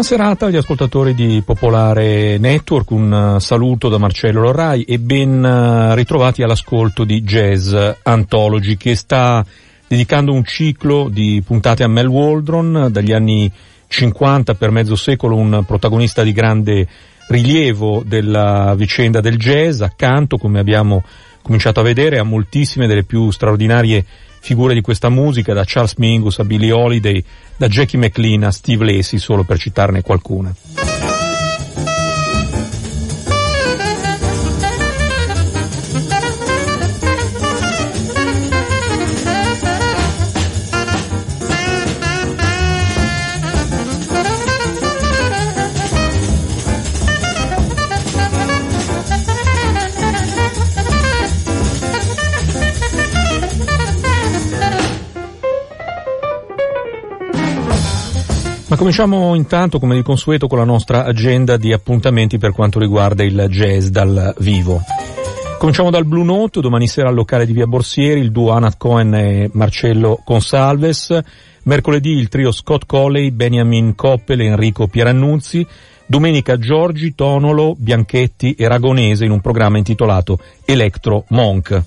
Buona serata agli ascoltatori di Popolare Network, un eh, saluto da Marcello Lorrai e ben eh, ritrovati all'ascolto di Jazz Anthology che sta dedicando un ciclo di puntate a Mel Waldron dagli anni 50 per mezzo secolo un protagonista di grande rilievo della vicenda del jazz, accanto come abbiamo cominciato a vedere a moltissime delle più straordinarie figure di questa musica, da Charles Mingus a Billie Holiday, da Jackie McLean a Steve Lacey, solo per citarne qualcuna. Cominciamo intanto, come di consueto, con la nostra agenda di appuntamenti per quanto riguarda il jazz dal vivo. Cominciamo dal Blue Note, domani sera al locale di Via Borsieri, il duo Anat Cohen e Marcello Consalves. Mercoledì il trio Scott Colley, Benjamin Coppel e Enrico Pierannunzi. Domenica Giorgi, Tonolo, Bianchetti e Ragonese in un programma intitolato Electro Monk.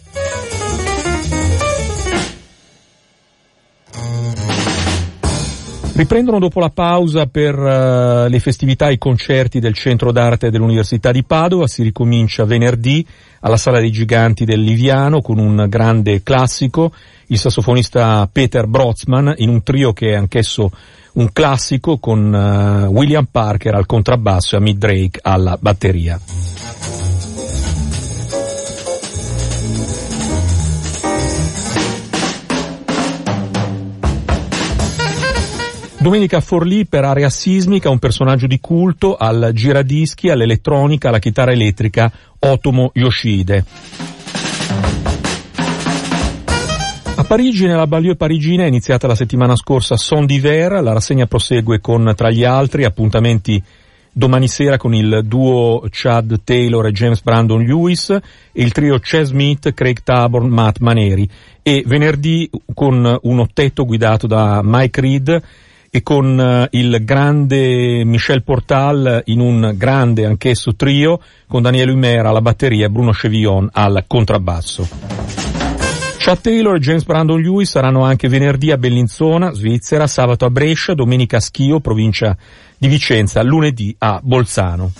Riprendono dopo la pausa per uh, le festività e i concerti del Centro d'Arte dell'Università di Padova, si ricomincia venerdì alla Sala dei Giganti del Liviano con un grande classico, il sassofonista Peter Brotzman in un trio che è anch'esso un classico con uh, William Parker al contrabbasso e Amit Drake alla batteria. Domenica Forlì per area sismica, un personaggio di culto al giradischi, all'elettronica, alla chitarra elettrica, Otomo Yoshide. A Parigi, nella banlieue parigina, è iniziata la settimana scorsa Son d'Hiver, la rassegna prosegue con, tra gli altri, appuntamenti domani sera con il duo Chad Taylor e James Brandon Lewis e il trio Chess Smith, Craig Taborn, Matt Maneri e venerdì con un ottetto guidato da Mike Reed e con uh, il grande Michel Portal in un grande anch'esso trio con Daniele Umera alla batteria e Bruno Chevillon al contrabbasso. Chad Taylor e James Brandon Lewis saranno anche venerdì a Bellinzona, Svizzera, sabato a Brescia, domenica a Schio, provincia di Vicenza, lunedì a Bolzano.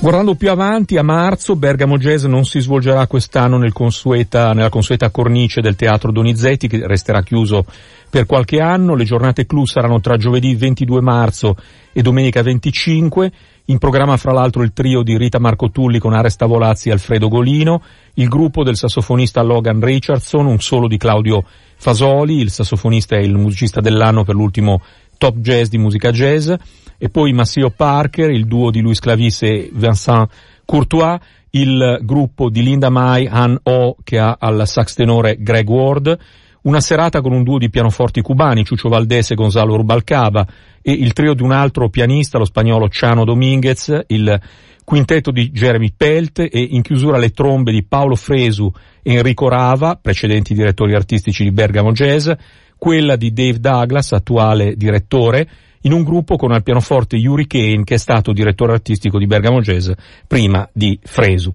Guardando più avanti, a marzo, Bergamo Jazz non si svolgerà quest'anno nel consueta, nella consueta cornice del Teatro Donizetti, che resterà chiuso per qualche anno. Le giornate clou saranno tra giovedì 22 marzo e domenica 25. In programma fra l'altro il trio di Rita Marco Tulli con Aresta Volazzi e Alfredo Golino, il gruppo del sassofonista Logan Richardson, un solo di Claudio Fasoli, il sassofonista e il musicista dell'anno per l'ultimo Top Jazz di musica jazz, e poi Masseo Parker, il duo di Luis Clavis e Vincent Courtois, il gruppo di Linda Mai, Han O, che ha al sax tenore Greg Ward, una serata con un duo di pianoforti cubani, Ciuccio Valdese e Gonzalo Rubalcaba, e il trio di un altro pianista, lo spagnolo Ciano Dominguez, il quintetto di Jeremy Pelt e in chiusura le trombe di Paolo Fresu e Enrico Rava, precedenti direttori artistici di Bergamo Jazz, quella di Dave Douglas, attuale direttore, in un gruppo con al pianoforte Yuri Kane, che è stato direttore artistico di Bergamo Jazz prima di Fresu.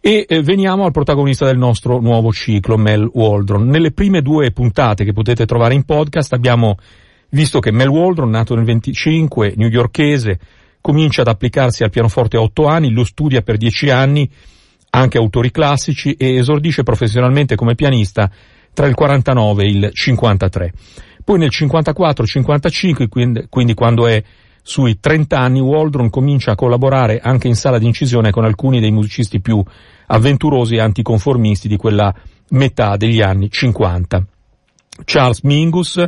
E eh, veniamo al protagonista del nostro nuovo ciclo, Mel Waldron. Nelle prime due puntate che potete trovare in podcast abbiamo visto che Mel Waldron, nato nel 25, newyorkese, comincia ad applicarsi al pianoforte a otto anni, lo studia per dieci anni, anche autori classici, e esordisce professionalmente come pianista tra il 49 e il 53. Poi nel 54-55, quindi, quindi quando è sui 30 anni, Waldron comincia a collaborare anche in sala di incisione con alcuni dei musicisti più avventurosi e anticonformisti di quella metà degli anni 50. Charles Mingus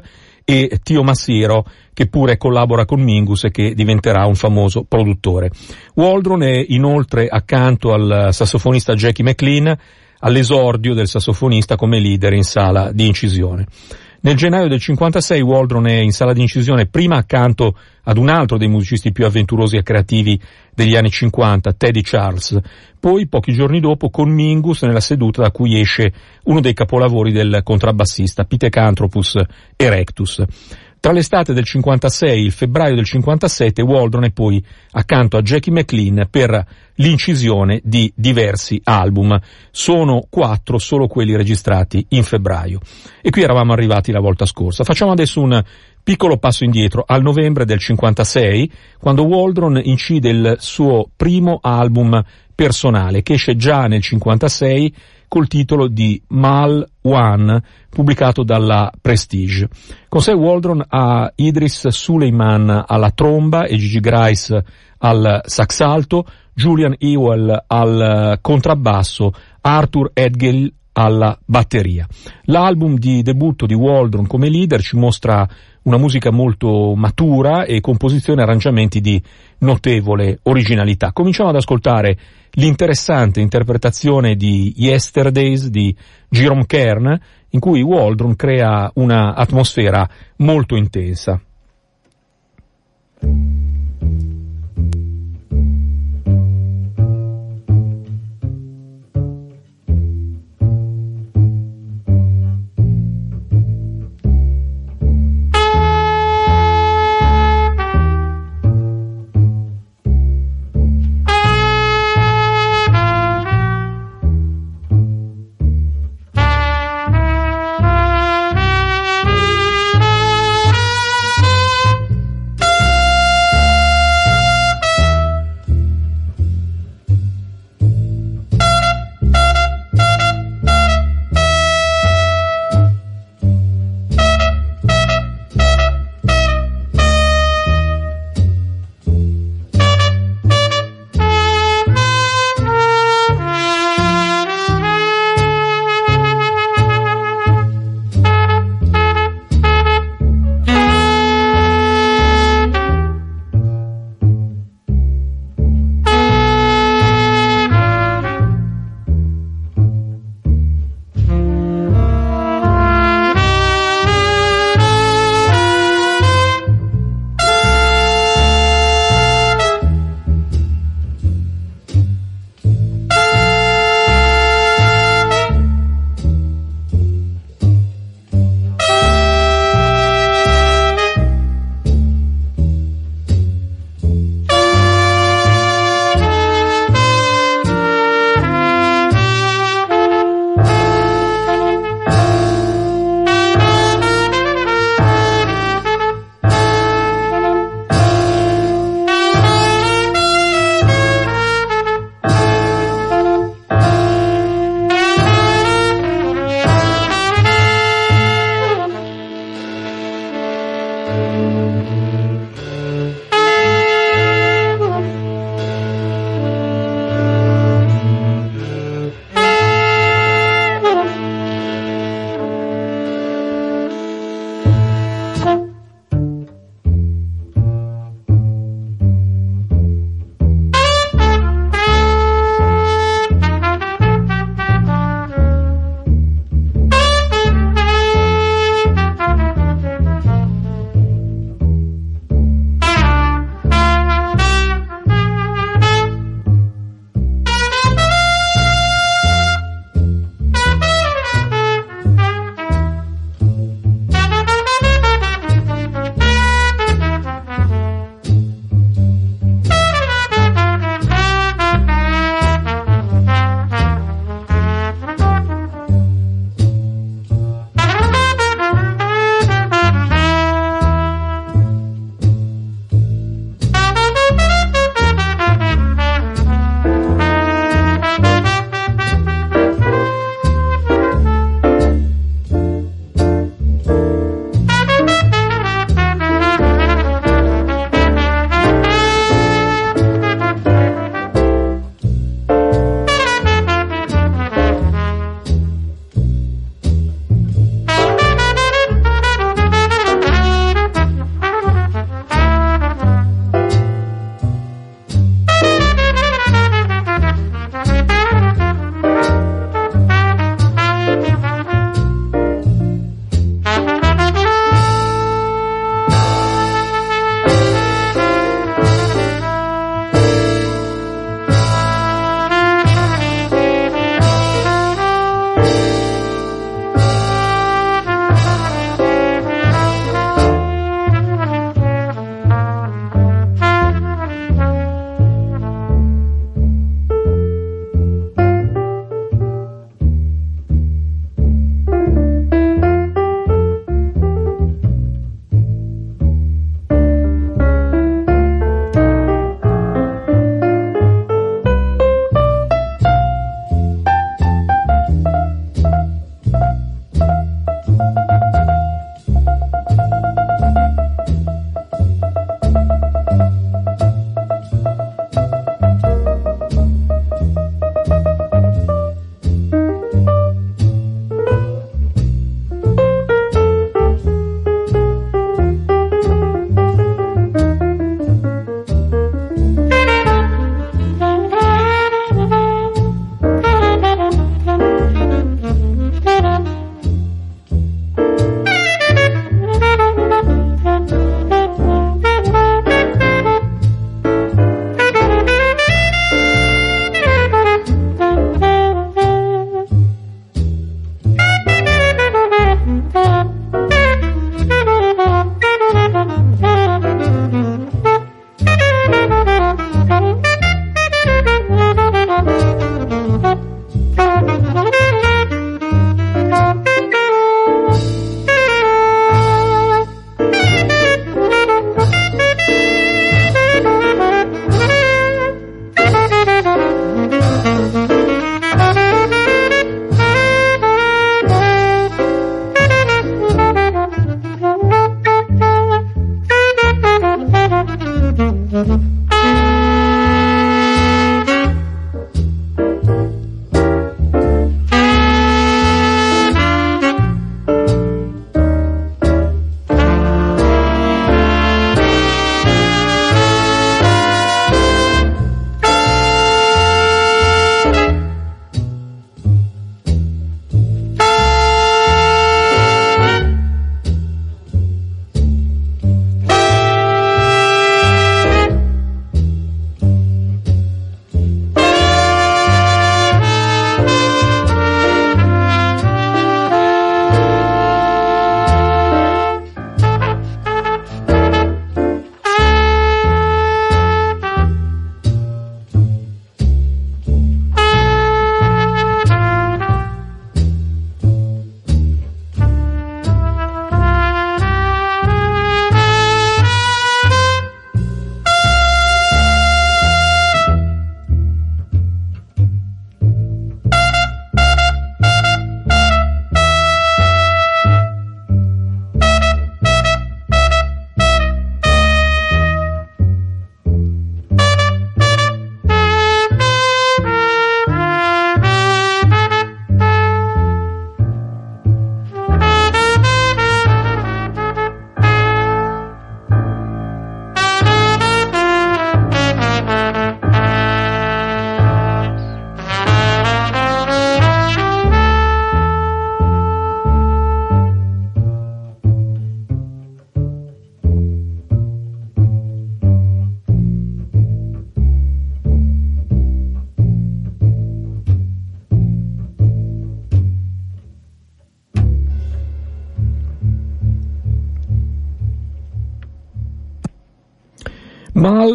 e Tio Massiro, che pure collabora con Mingus e che diventerà un famoso produttore. Waldron è inoltre accanto al sassofonista Jackie McLean all'esordio del sassofonista come leader in sala di incisione. Nel gennaio del 56 Waldron è in sala di incisione prima accanto ad un altro dei musicisti più avventurosi e creativi degli anni 50, Teddy Charles, poi pochi giorni dopo con Mingus nella seduta da cui esce uno dei capolavori del contrabbassista Pithecanthropus Erectus. Tra l'estate del 56 e il febbraio del 57 Waldron è poi accanto a Jackie McLean per l'incisione di diversi album. Sono quattro solo quelli registrati in febbraio. E qui eravamo arrivati la volta scorsa. Facciamo adesso un piccolo passo indietro al novembre del 56, quando Waldron incide il suo primo album personale, che esce già nel 56 col titolo di Mal One, pubblicato dalla Prestige. Con sé Waldron ha Idris Suleiman alla tromba e Gigi Grice al sax alto, Julian Ewell al contrabbasso, Arthur Edgell alla batteria. L'album di debutto di Waldron come leader ci mostra una musica molto matura e composizione e arrangiamenti di notevole originalità. Cominciamo ad ascoltare l'interessante interpretazione di Yesterdays di Jerome Kern, in cui Waldron crea una atmosfera molto intensa.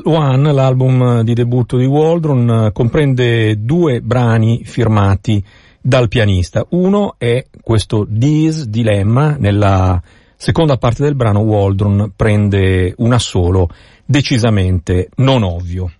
One, l'album di debutto di Waldron, comprende due brani firmati dal pianista. Uno è questo Dis Dilemma, nella seconda parte del brano Waldron prende un assolo decisamente non ovvio.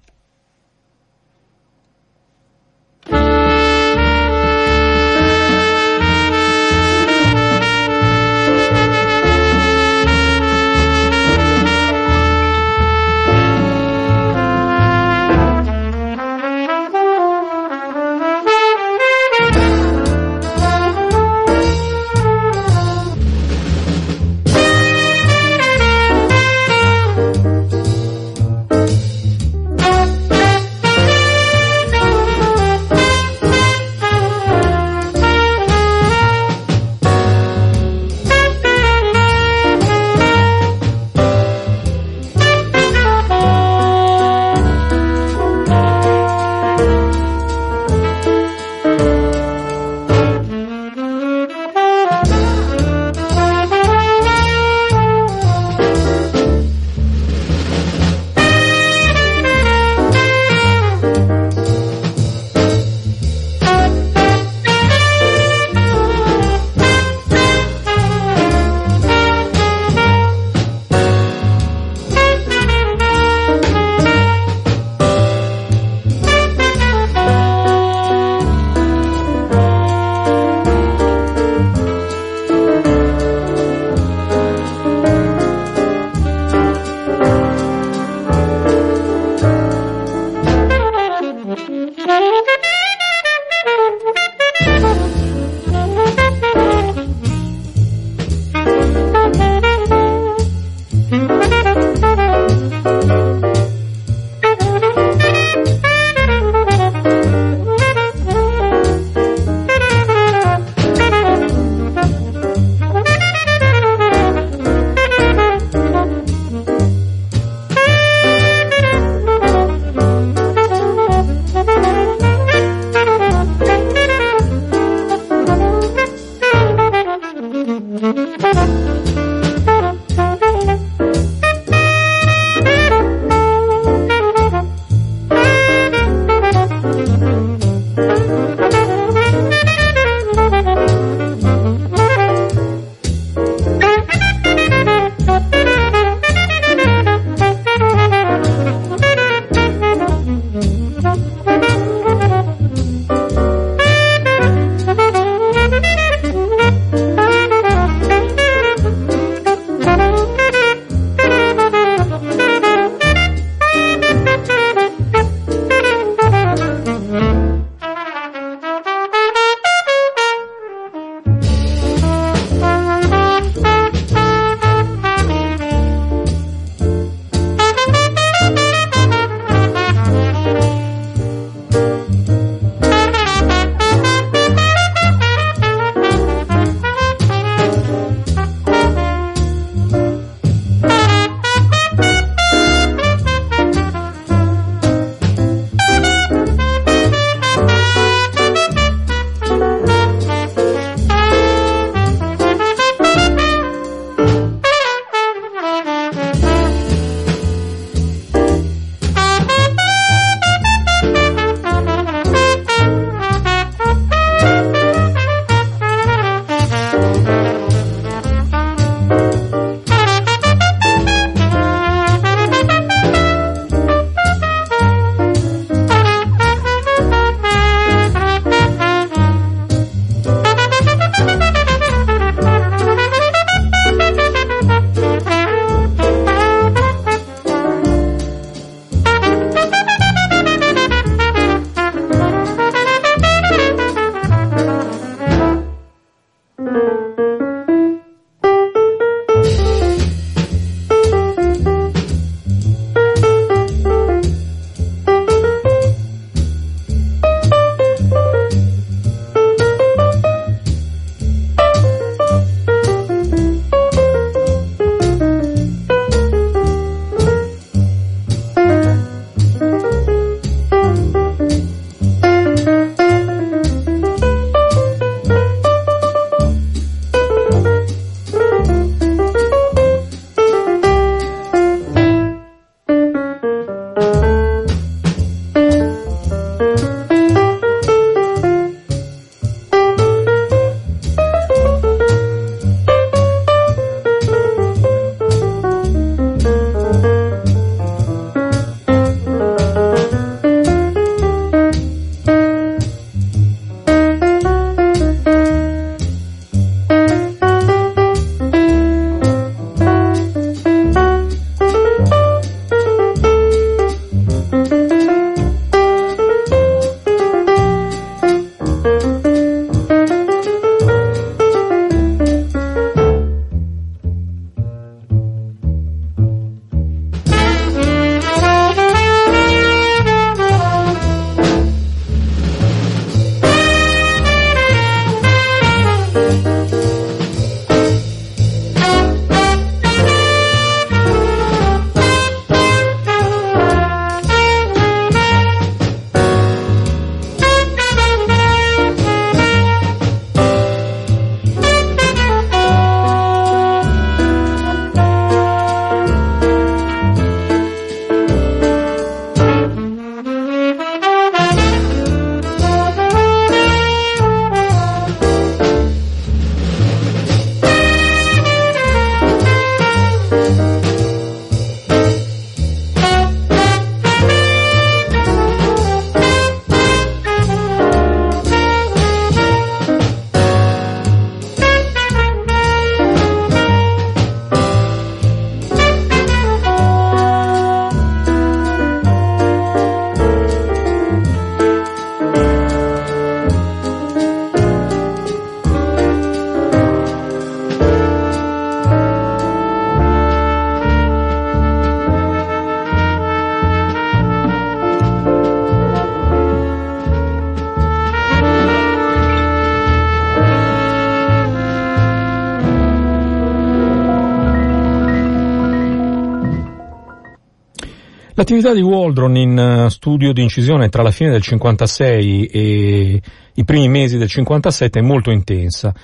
L'attività di Waldron in uh, studio di incisione tra la fine del 56 e i primi mesi del 57 è molto intensa.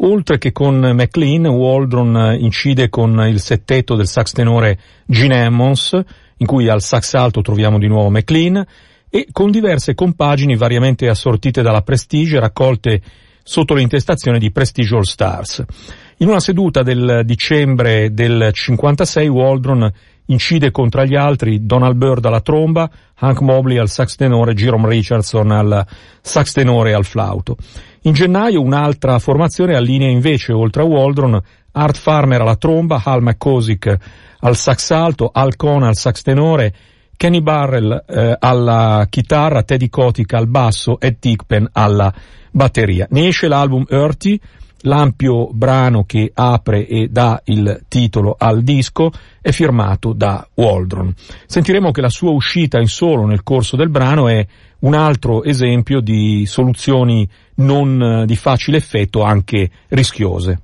Oltre che con McLean, Waldron uh, incide con il settetto del sax tenore Gene Ammons, in cui al sax alto troviamo di nuovo McLean, e con diverse compagini variamente assortite dalla Prestige raccolte sotto l'intestazione di Prestige All Stars. In una seduta del dicembre del 56 Waldron incide contro gli altri Donald Byrd alla tromba, Hank Mobley al sax tenore, Jerome Richardson al sax tenore e al flauto. In gennaio un'altra formazione allinea invece, oltre a Waldron, Art Farmer alla tromba, Hal McCosick al sax alto, Al Cohn al sax tenore, Kenny Barrell eh, alla chitarra, Teddy Kotick al basso e Tickpen alla batteria. Ne esce l'album Earthy, L'ampio brano che apre e dà il titolo al disco è firmato da Waldron. Sentiremo che la sua uscita in solo nel corso del brano è un altro esempio di soluzioni non di facile effetto, anche rischiose.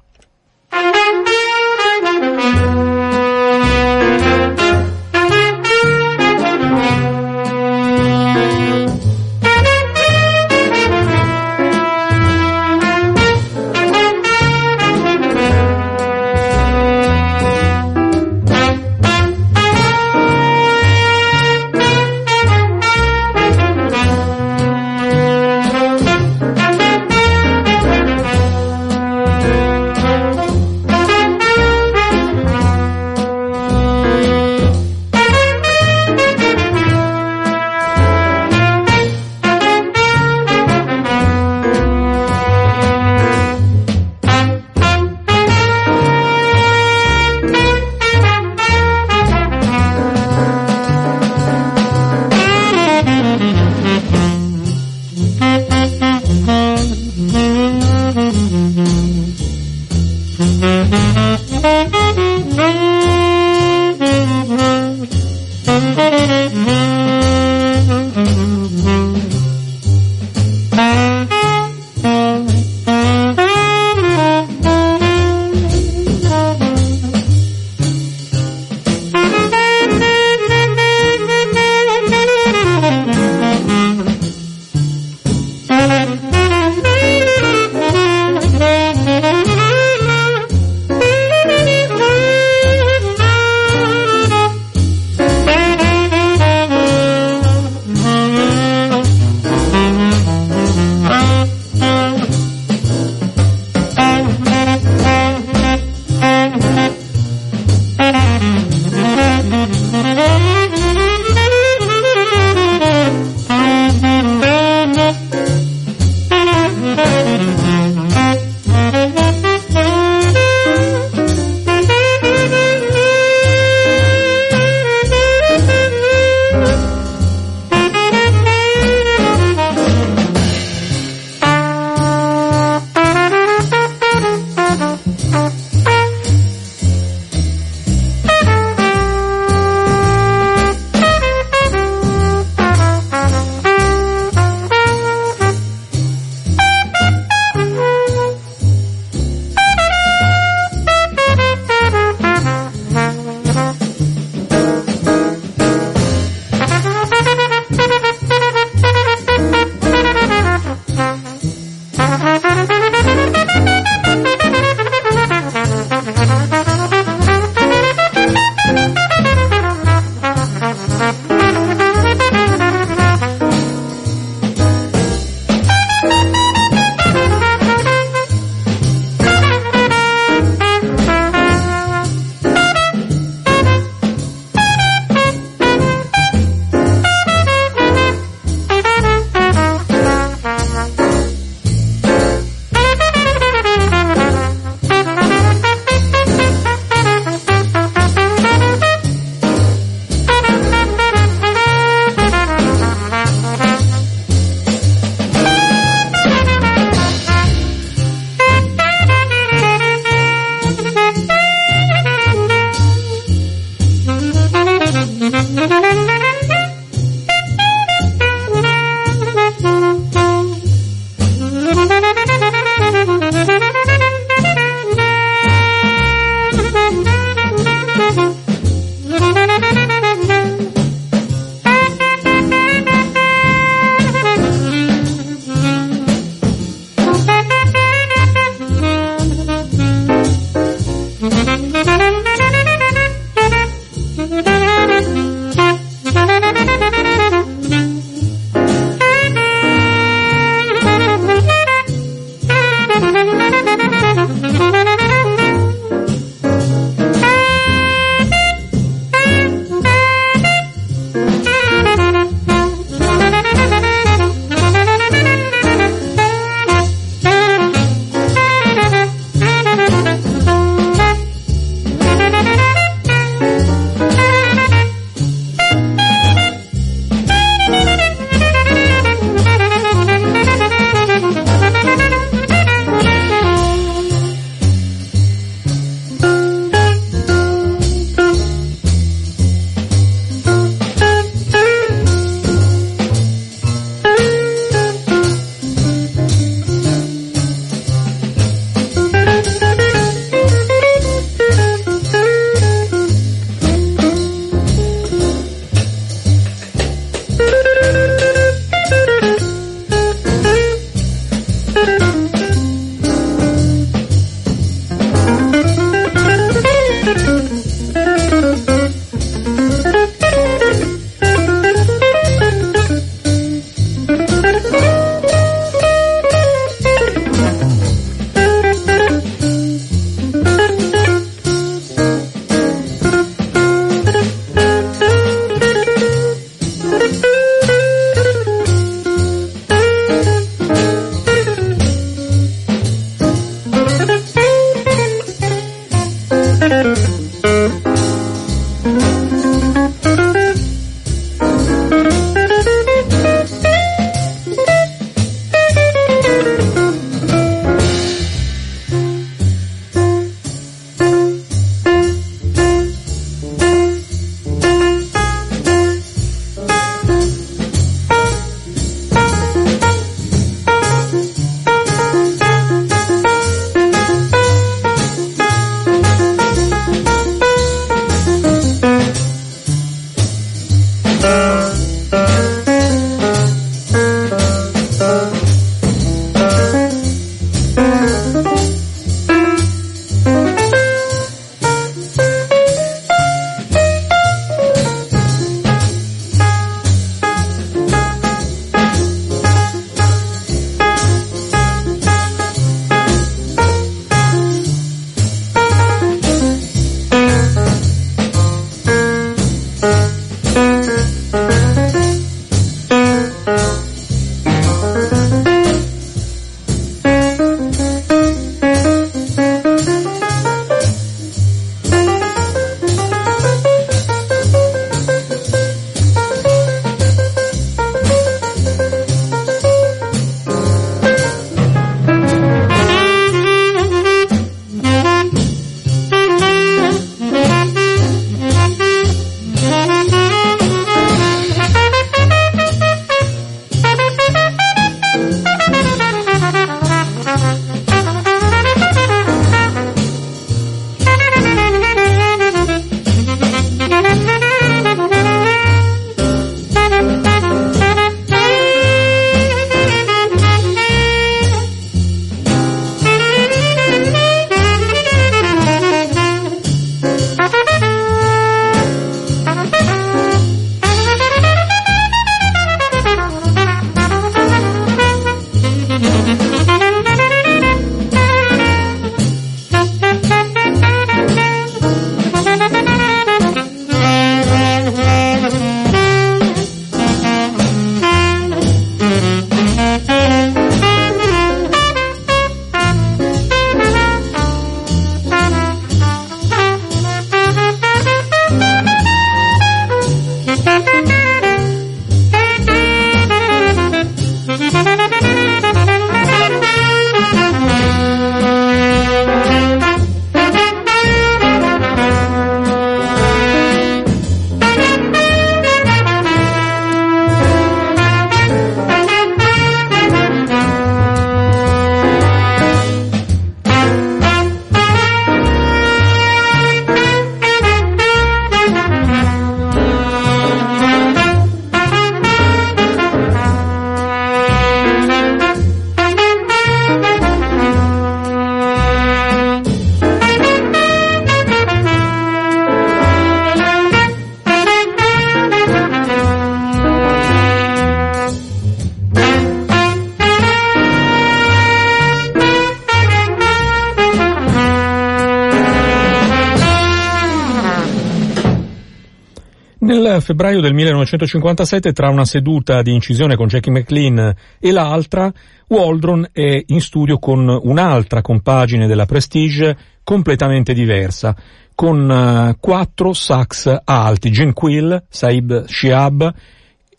Febbraio del 1957, tra una seduta di incisione con Jackie McLean e l'altra, Waldron è in studio con un'altra compagine della Prestige completamente diversa, con uh, quattro sax alti, Gene Quill, Saib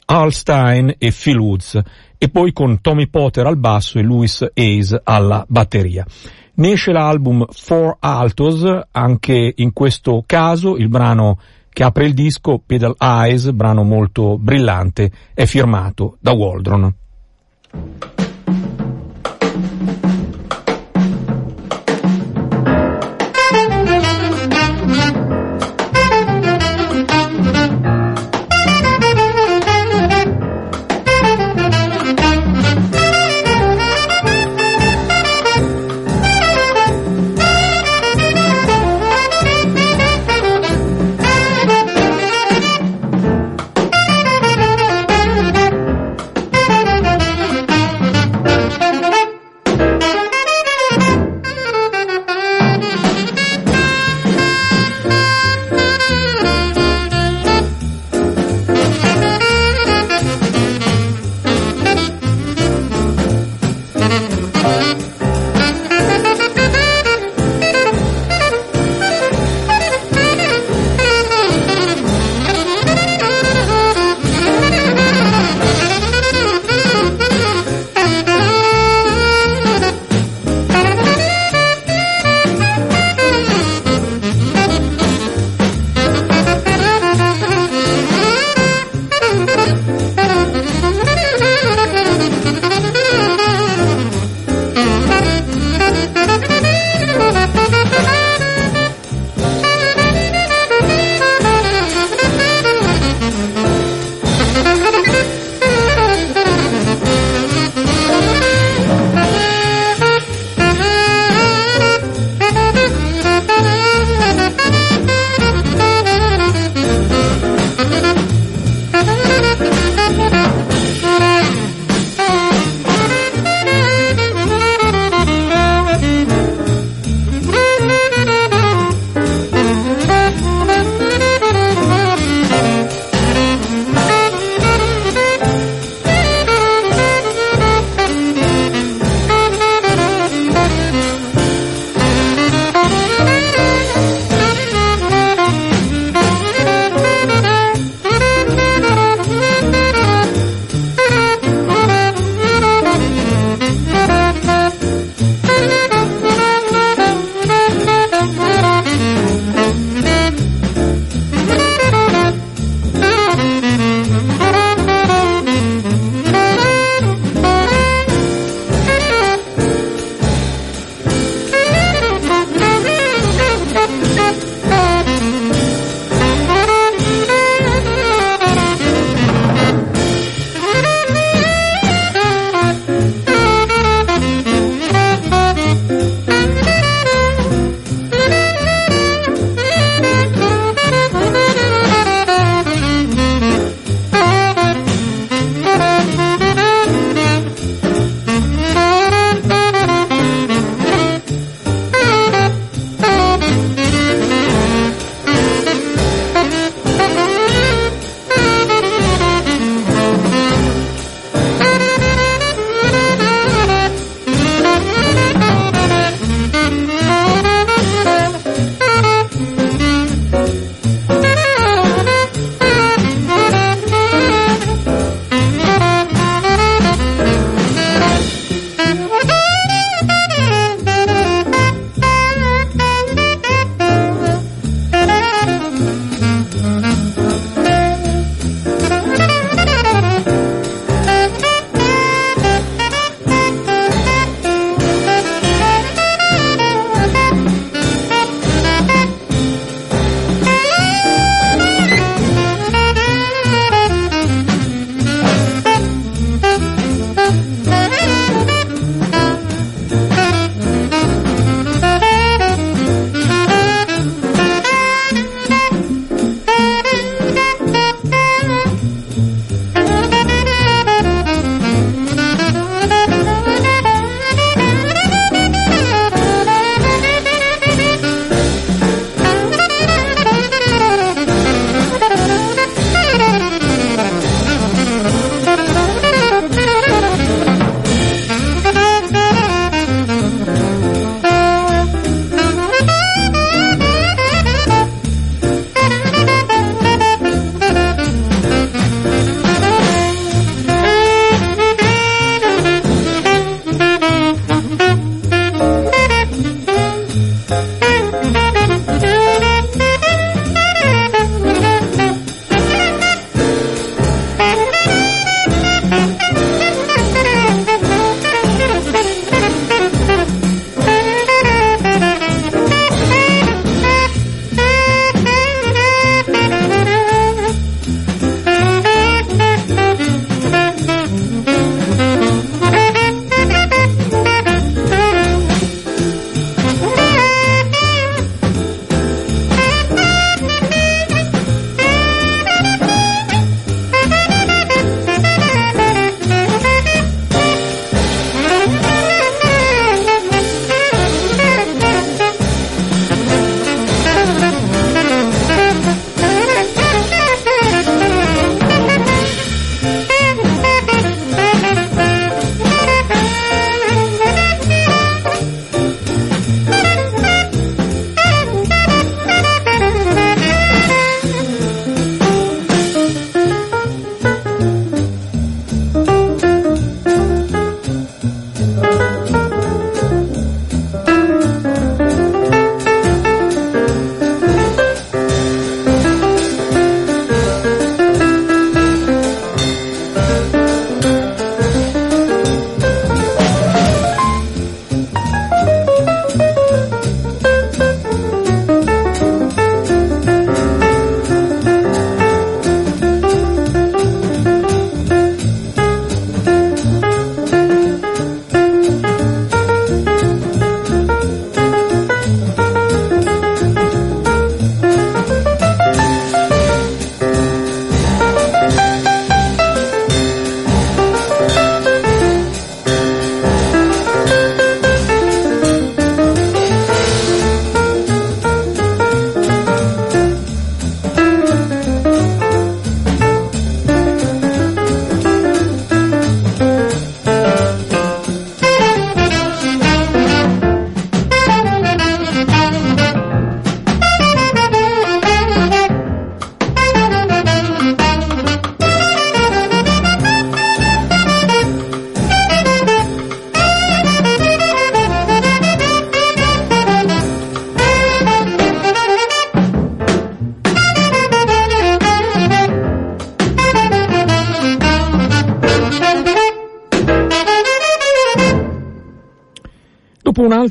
Al Stein e Phil Woods, e poi con Tommy Potter al basso e Louis Hayes alla batteria. Ne esce l'album Four Altos, anche in questo caso il brano che apre il disco, Pedal Eyes, brano molto brillante, è firmato da Waldron.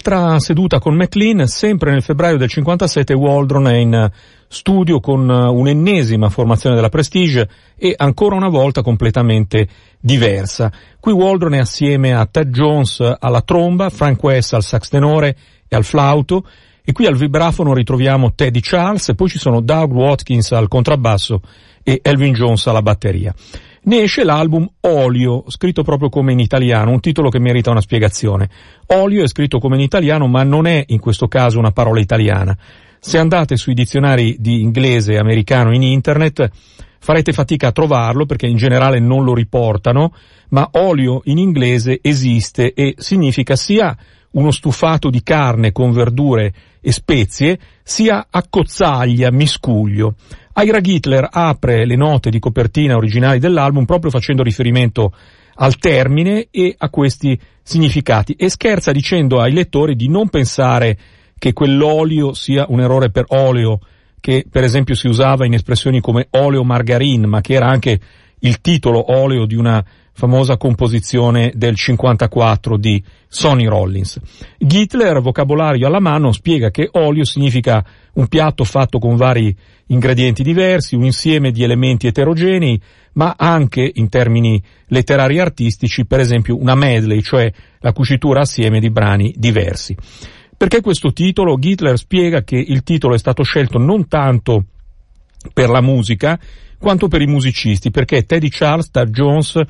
Un'altra seduta con McLean, sempre nel febbraio del 57, Waldron è in studio con un'ennesima formazione della Prestige e ancora una volta completamente diversa. Qui Waldron è assieme a Ted Jones alla tromba, Frank West al sax tenore e al flauto, e qui al vibrafono ritroviamo Teddy Charles e poi ci sono Doug Watkins al contrabbasso e Elvin Jones alla batteria ne esce l'album Olio, scritto proprio come in italiano, un titolo che merita una spiegazione. Olio è scritto come in italiano, ma non è in questo caso una parola italiana. Se andate sui dizionari di inglese e americano in internet, farete fatica a trovarlo perché in generale non lo riportano, ma olio in inglese esiste e significa sia uno stufato di carne con verdure e spezie, sia accozzaglia, miscuglio. Ira Hitler apre le note di copertina originali dell'album proprio facendo riferimento al termine e a questi significati e scherza dicendo ai lettori di non pensare che quell'olio sia un errore per olio che per esempio si usava in espressioni come oleo margarine ma che era anche il titolo oleo di una famosa composizione del 54 di Sonny Rollins. Hitler, vocabolario alla mano, spiega che olio significa un piatto fatto con vari ingredienti diversi, un insieme di elementi eterogenei, ma anche in termini letterari e artistici, per esempio una medley, cioè la cucitura assieme di brani diversi. Perché questo titolo? Hitler spiega che il titolo è stato scelto non tanto per la musica, quanto per i musicisti, perché Teddy Charles, Doug Jones,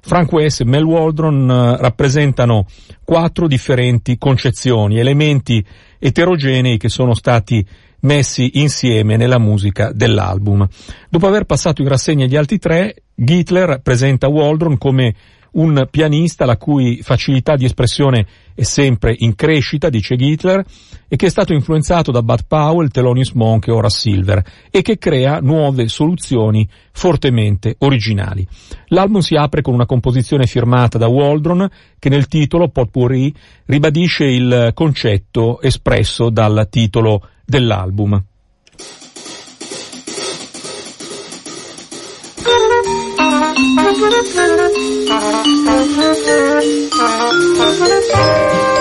Frank West e Mel Waldron eh, rappresentano quattro differenti concezioni, elementi eterogenei che sono stati messi insieme nella musica dell'album. Dopo aver passato in rassegna gli altri tre, Hitler presenta Waldron come un pianista la cui facilità di espressione è sempre in crescita, dice Hitler, e che è stato influenzato da Bud Powell, Thelonious Monk e Horace Silver, e che crea nuove soluzioni fortemente originali. L'album si apre con una composizione firmata da Waldron, che nel titolo Potpourri ribadisce il concetto espresso dal titolo dell'album. Thank you.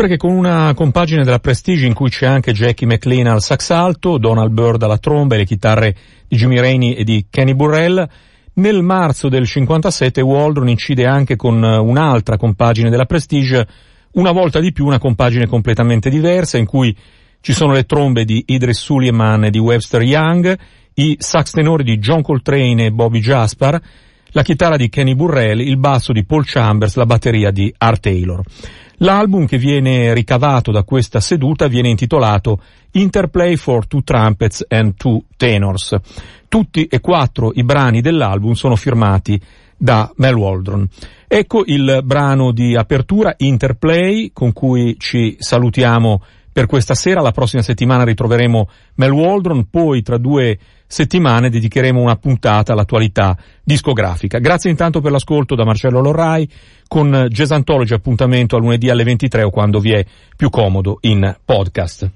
Oltre che con una compagine della Prestige in cui c'è anche Jackie McLean al sax alto, Donald Byrd alla tromba e le chitarre di Jimmy Rainey e di Kenny Burrell. Nel marzo del 57 Waldron incide anche con un'altra compagine della Prestige, una volta di più una compagine completamente diversa in cui ci sono le trombe di Idris Suleiman e di Webster Young, i sax tenori di John Coltrane e Bobby Jaspar, la chitarra di Kenny Burrell, il basso di Paul Chambers, la batteria di Art Taylor. L'album che viene ricavato da questa seduta viene intitolato Interplay for Two Trumpets and Two Tenors. Tutti e quattro i brani dell'album sono firmati da Mel Waldron. Ecco il brano di apertura Interplay con cui ci salutiamo per questa sera. La prossima settimana ritroveremo Mel Waldron, poi tra due settimane dedicheremo una puntata all'attualità discografica. Grazie intanto per l'ascolto da Marcello Lorrai con Jazz Anthology appuntamento a lunedì alle 23 o quando vi è più comodo in podcast.